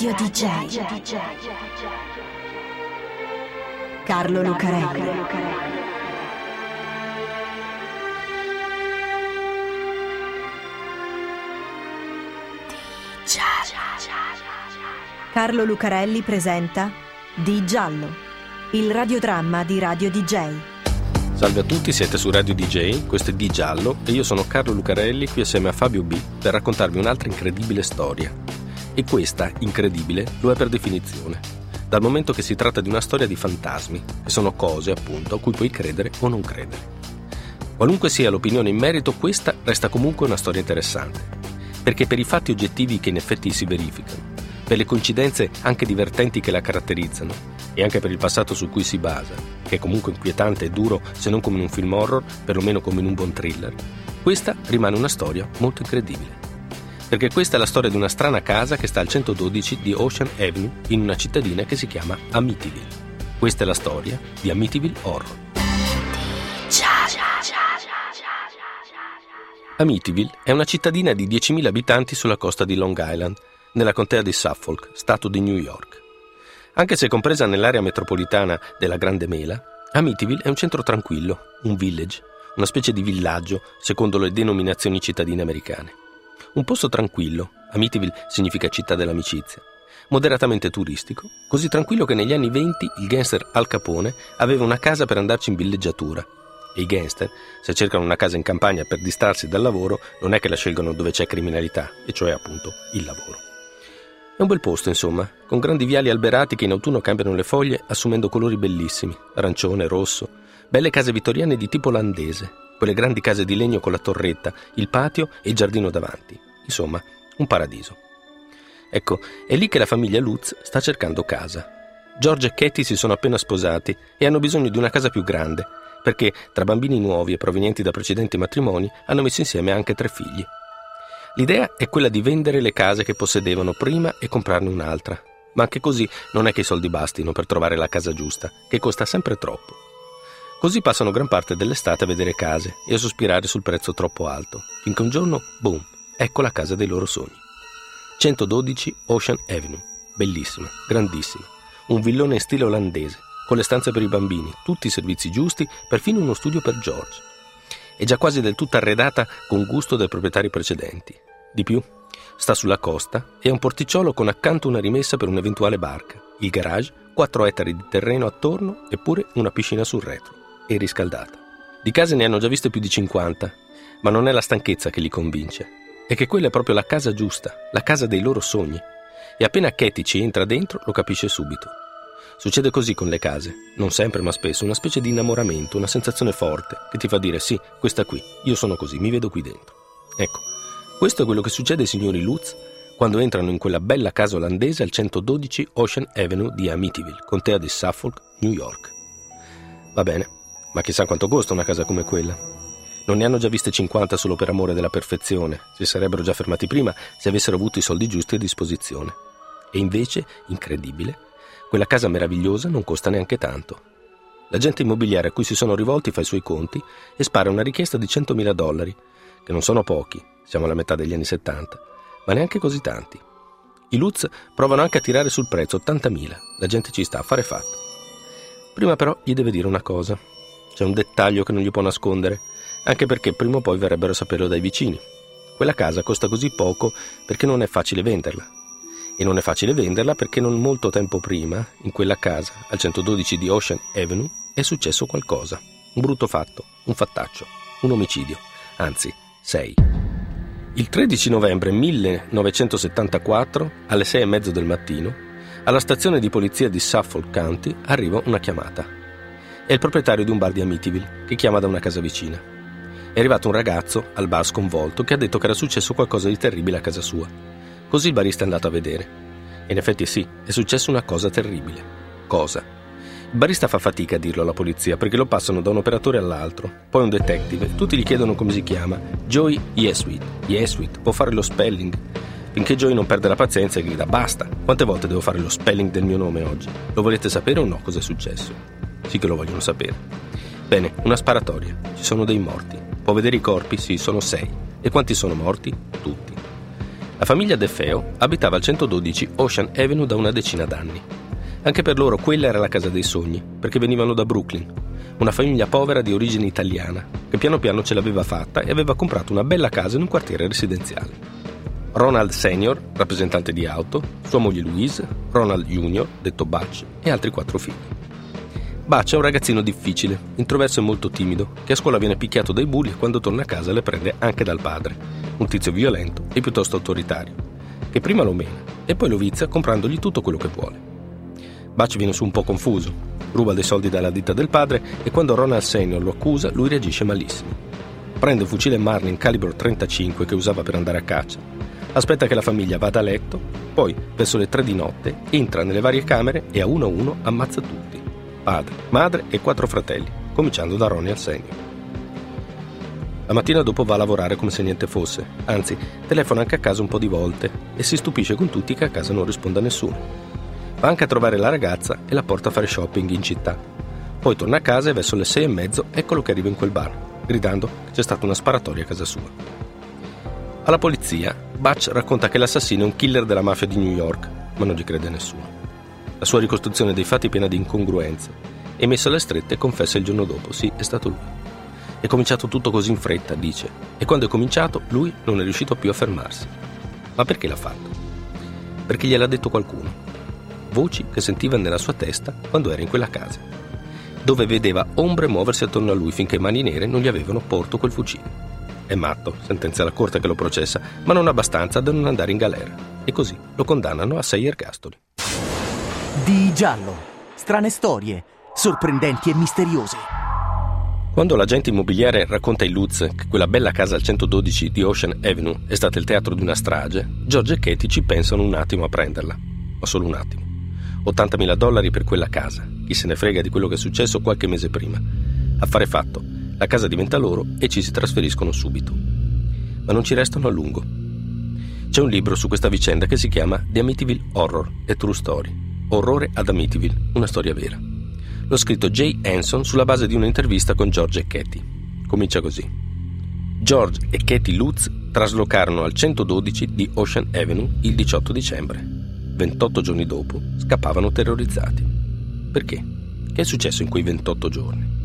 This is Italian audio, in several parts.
Radio DJ. Carlo Lucarelli. Carlo Lucarelli presenta Di Giallo, il radiodramma di Radio DJ. Salve a tutti, siete su Radio DJ, questo è Di Giallo e io sono Carlo Lucarelli qui assieme a Fabio B per raccontarvi un'altra incredibile storia. E questa, incredibile, lo è per definizione, dal momento che si tratta di una storia di fantasmi, che sono cose appunto a cui puoi credere o non credere. Qualunque sia l'opinione in merito, questa resta comunque una storia interessante, perché per i fatti oggettivi che in effetti si verificano, per le coincidenze anche divertenti che la caratterizzano e anche per il passato su cui si basa, che è comunque inquietante e duro se non come in un film horror, perlomeno come in un buon thriller, questa rimane una storia molto incredibile. Perché questa è la storia di una strana casa che sta al 112 di Ocean Avenue in una cittadina che si chiama Amityville. Questa è la storia di Amityville Horror. Amityville è una cittadina di 10.000 abitanti sulla costa di Long Island, nella contea di Suffolk, stato di New York. Anche se compresa nell'area metropolitana della Grande Mela, Amityville è un centro tranquillo, un village, una specie di villaggio secondo le denominazioni cittadine americane. Un posto tranquillo, Amityville significa città dell'amicizia, moderatamente turistico, così tranquillo che negli anni 20 il gangster Al Capone aveva una casa per andarci in villeggiatura. E i gangster, se cercano una casa in campagna per distrarsi dal lavoro, non è che la scelgono dove c'è criminalità, e cioè appunto il lavoro. È un bel posto, insomma, con grandi viali alberati che in autunno cambiano le foglie assumendo colori bellissimi, arancione, rosso, belle case vittoriane di tipo olandese, quelle grandi case di legno con la torretta, il patio e il giardino davanti. Insomma, un paradiso. Ecco, è lì che la famiglia Lutz sta cercando casa. George e Katie si sono appena sposati e hanno bisogno di una casa più grande, perché tra bambini nuovi e provenienti da precedenti matrimoni hanno messo insieme anche tre figli. L'idea è quella di vendere le case che possedevano prima e comprarne un'altra, ma anche così non è che i soldi bastino per trovare la casa giusta, che costa sempre troppo. Così passano gran parte dell'estate a vedere case e a sospirare sul prezzo troppo alto, finché un giorno, boom, ecco la casa dei loro sogni. 112 Ocean Avenue, bellissima, grandissima, un villone in stile olandese, con le stanze per i bambini, tutti i servizi giusti, perfino uno studio per George. È già quasi del tutto arredata con gusto dai proprietari precedenti. Di più, sta sulla costa e ha un porticciolo con accanto una rimessa per un'eventuale barca, il garage, 4 ettari di terreno attorno eppure una piscina sul retro e riscaldata. Di case ne hanno già viste più di 50, ma non è la stanchezza che li convince, è che quella è proprio la casa giusta, la casa dei loro sogni. E appena Katie ci entra dentro lo capisce subito. Succede così con le case, non sempre ma spesso, una specie di innamoramento, una sensazione forte che ti fa dire sì, questa qui, io sono così, mi vedo qui dentro. Ecco, questo è quello che succede ai signori Lutz quando entrano in quella bella casa olandese al 112 Ocean Avenue di Amityville, contea di Suffolk, New York. Va bene, ma chissà quanto costa una casa come quella. Non ne hanno già viste 50 solo per amore della perfezione, si sarebbero già fermati prima se avessero avuto i soldi giusti a disposizione. E invece, incredibile, quella casa meravigliosa non costa neanche tanto. L'agente immobiliare a cui si sono rivolti fa i suoi conti e spara una richiesta di 100.000 dollari, che non sono pochi, siamo alla metà degli anni 70, ma neanche così tanti. I Lutz provano anche a tirare sul prezzo 80.000, la gente ci sta a fare fatto. Prima però gli deve dire una cosa. C'è un dettaglio che non gli può nascondere, anche perché prima o poi verrebbero a saperlo dai vicini. Quella casa costa così poco perché non è facile venderla e non è facile venderla perché non molto tempo prima, in quella casa, al 112 di Ocean Avenue, è successo qualcosa. Un brutto fatto, un fattaccio, un omicidio, anzi, sei. Il 13 novembre 1974, alle sei e mezzo del mattino, alla stazione di polizia di Suffolk County arriva una chiamata. È il proprietario di un bar di Amityville che chiama da una casa vicina. È arrivato un ragazzo al bar sconvolto che ha detto che era successo qualcosa di terribile a casa sua Così il barista è andato a vedere. E in effetti sì, è successa una cosa terribile. Cosa? Il barista fa fatica a dirlo alla polizia perché lo passano da un operatore all'altro, poi un detective, tutti gli chiedono come si chiama. Joey Yeswit. Yeswit, può fare lo spelling? Finché Joey non perde la pazienza e grida basta. Quante volte devo fare lo spelling del mio nome oggi? Lo volete sapere o no cosa è successo? Sì che lo vogliono sapere. Bene, una sparatoria. Ci sono dei morti. Può vedere i corpi? Sì, sono sei. E quanti sono morti? Tutti. La famiglia De Feo abitava al 112 Ocean Avenue da una decina d'anni. Anche per loro quella era la casa dei sogni, perché venivano da Brooklyn, una famiglia povera di origine italiana, che piano piano ce l'aveva fatta e aveva comprato una bella casa in un quartiere residenziale. Ronald Senior, rappresentante di auto, sua moglie Louise, Ronald Junior, detto Butch, e altri quattro figli. Butch è un ragazzino difficile, introverso e molto timido, che a scuola viene picchiato dai bulli e quando torna a casa le prende anche dal padre, un tizio violento e piuttosto autoritario, che prima lo mena e poi lo vizia comprandogli tutto quello che vuole. Butch viene su un po' confuso, ruba dei soldi dalla ditta del padre e quando Ronald Senior lo accusa lui reagisce malissimo. Prende un fucile Marlin calibro 35 che usava per andare a caccia, aspetta che la famiglia vada a letto, poi verso le tre di notte entra nelle varie camere e a uno a uno ammazza tutti, padre, madre e quattro fratelli, cominciando da Ronald Senior. La mattina dopo va a lavorare come se niente fosse, anzi, telefona anche a casa un po' di volte e si stupisce con tutti che a casa non risponda nessuno. Va anche a trovare la ragazza e la porta a fare shopping in città. Poi torna a casa e verso le sei e mezzo eccolo che arriva in quel bar, gridando che c'è stata una sparatoria a casa sua. Alla polizia, Butch racconta che l'assassino è un killer della mafia di New York, ma non gli crede nessuno. La sua ricostruzione dei fatti è piena di incongruenze e messo alle strette confessa il giorno dopo, sì, è stato lui. È cominciato tutto così in fretta, dice, e quando è cominciato lui non è riuscito più a fermarsi. Ma perché l'ha fatto? Perché gliel'ha detto qualcuno. Voci che sentiva nella sua testa quando era in quella casa, dove vedeva ombre muoversi attorno a lui finché mani nere non gli avevano porto quel fucile. È matto, sentenzia la corte che lo processa, ma non abbastanza da non andare in galera. E così lo condannano a sei ergastoli. Di giallo. Strane storie, sorprendenti e misteriose. Quando l'agente immobiliare racconta ai Lutz che quella bella casa al 112 di Ocean Avenue è stata il teatro di una strage, George e Katie ci pensano un attimo a prenderla. Ma solo un attimo. 80.000 dollari per quella casa. Chi se ne frega di quello che è successo qualche mese prima. Affare fatto. La casa diventa loro e ci si trasferiscono subito. Ma non ci restano a lungo. C'è un libro su questa vicenda che si chiama The Amityville Horror e True Story. Orrore ad Amityville, una storia vera l'ho scritto Jay Hanson sulla base di un'intervista con George e Katie. Comincia così. George e Katie Lutz traslocarono al 112 di Ocean Avenue il 18 dicembre. 28 giorni dopo scappavano terrorizzati. Perché? Che è successo in quei 28 giorni?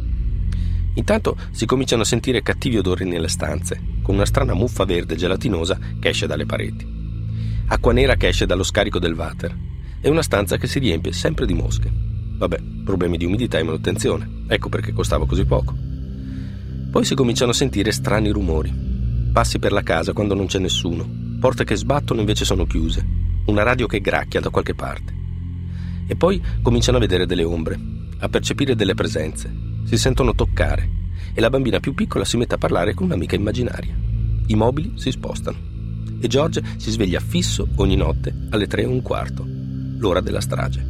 Intanto si cominciano a sentire cattivi odori nelle stanze, con una strana muffa verde gelatinosa che esce dalle pareti. Acqua nera che esce dallo scarico del water e una stanza che si riempie sempre di mosche. Vabbè, problemi di umidità e manutenzione. Ecco perché costava così poco. Poi si cominciano a sentire strani rumori. Passi per la casa quando non c'è nessuno. Porte che sbattono invece sono chiuse. Una radio che gracchia da qualche parte. E poi cominciano a vedere delle ombre, a percepire delle presenze. Si sentono toccare e la bambina più piccola si mette a parlare con un'amica immaginaria. I mobili si spostano e George si sveglia fisso ogni notte alle tre e un quarto, l'ora della strage.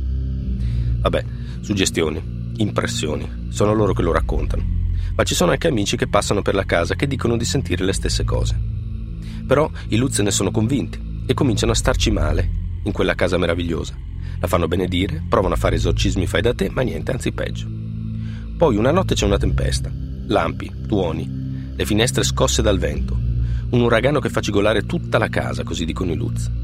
Vabbè, suggestioni, impressioni, sono loro che lo raccontano. Ma ci sono anche amici che passano per la casa che dicono di sentire le stesse cose. Però i Lutz ne sono convinti e cominciano a starci male in quella casa meravigliosa. La fanno benedire, provano a fare esorcismi fai da te, ma niente, anzi peggio. Poi una notte c'è una tempesta, lampi, tuoni, le finestre scosse dal vento, un uragano che fa cigolare tutta la casa, così dicono i Lutz.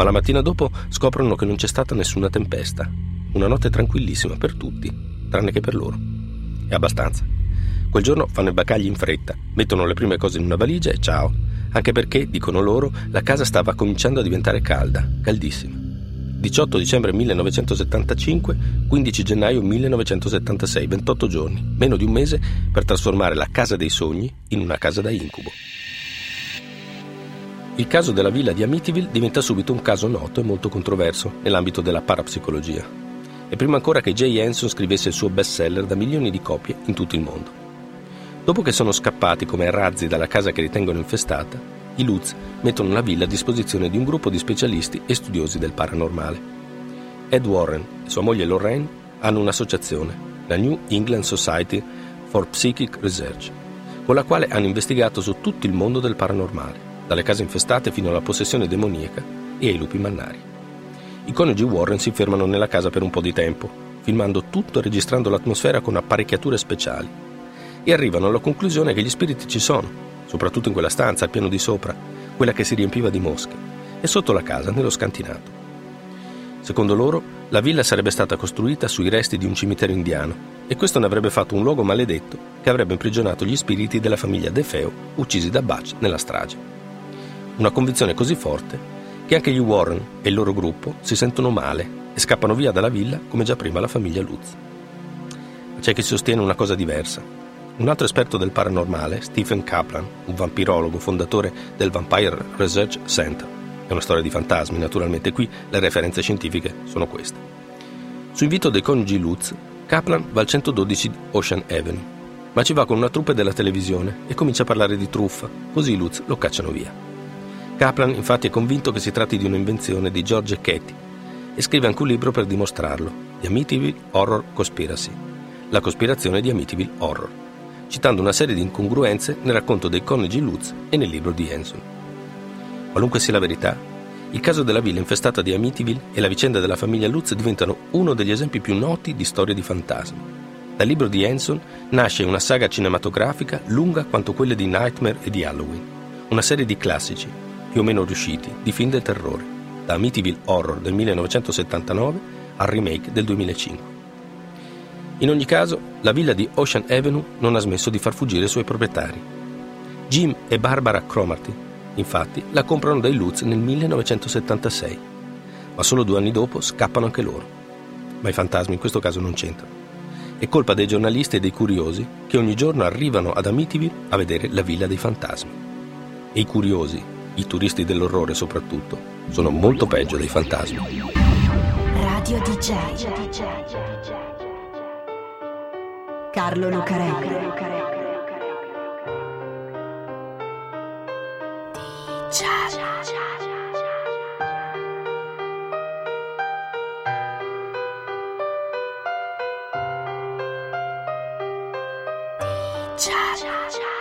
Ma la mattina dopo scoprono che non c'è stata nessuna tempesta una notte tranquillissima per tutti, tranne che per loro. È abbastanza. Quel giorno fanno i bagagli in fretta, mettono le prime cose in una valigia e ciao. Anche perché, dicono loro, la casa stava cominciando a diventare calda, caldissima. 18 dicembre 1975, 15 gennaio 1976, 28 giorni, meno di un mese per trasformare la casa dei sogni in una casa da incubo. Il caso della villa di Amityville diventa subito un caso noto e molto controverso nell'ambito della parapsicologia e prima ancora che Jay Hanson scrivesse il suo bestseller da milioni di copie in tutto il mondo. Dopo che sono scappati come razzi dalla casa che ritengono infestata, i Lutz mettono la villa a disposizione di un gruppo di specialisti e studiosi del paranormale. Ed Warren e sua moglie Lorraine hanno un'associazione, la New England Society for Psychic Research, con la quale hanno investigato su tutto il mondo del paranormale, dalle case infestate fino alla possessione demoniaca e ai lupi mannari. I coniugi Warren si fermano nella casa per un po' di tempo, filmando tutto e registrando l'atmosfera con apparecchiature speciali. E arrivano alla conclusione che gli spiriti ci sono, soprattutto in quella stanza al piano di sopra, quella che si riempiva di mosche, e sotto la casa, nello scantinato. Secondo loro, la villa sarebbe stata costruita sui resti di un cimitero indiano e questo ne avrebbe fatto un luogo maledetto che avrebbe imprigionato gli spiriti della famiglia De Feo uccisi da Butch nella strage. Una convinzione così forte che anche gli Warren e il loro gruppo si sentono male e scappano via dalla villa come già prima la famiglia Lutz. Ma c'è chi sostiene una cosa diversa. Un altro esperto del paranormale, Stephen Kaplan, un vampirologo fondatore del Vampire Research Center, è una storia di fantasmi, naturalmente qui le referenze scientifiche sono queste. Su invito dei coniugi Lutz, Kaplan va al 112 Ocean Avenue, ma ci va con una troupe della televisione e comincia a parlare di truffa, così i Lutz lo cacciano via. Kaplan infatti è convinto che si tratti di un'invenzione di George Ketty e scrive anche un libro per dimostrarlo, The Amityville Horror Conspiracy, la cospirazione di Amityville Horror, citando una serie di incongruenze nel racconto dei coniugi Lutz e nel libro di Hanson. Qualunque sia la verità, il caso della villa infestata di Amityville e la vicenda della famiglia Lutz diventano uno degli esempi più noti di storie di fantasmi. Dal libro di Hanson nasce una saga cinematografica lunga quanto quelle di Nightmare e di Halloween, una serie di classici, più o meno riusciti, di film del terrore, da Amityville Horror del 1979 al remake del 2005. In ogni caso, la villa di Ocean Avenue non ha smesso di far fuggire i suoi proprietari. Jim e Barbara Cromarty Infatti la comprano dai Lutz nel 1976, ma solo due anni dopo scappano anche loro. Ma i fantasmi in questo caso non c'entrano. È colpa dei giornalisti e dei curiosi che ogni giorno arrivano ad Amityville a vedere la villa dei fantasmi. E i curiosi, i turisti dell'orrore soprattutto, sono molto peggio dei fantasmi. Radio DJ Carlo Lucarelli Ciao.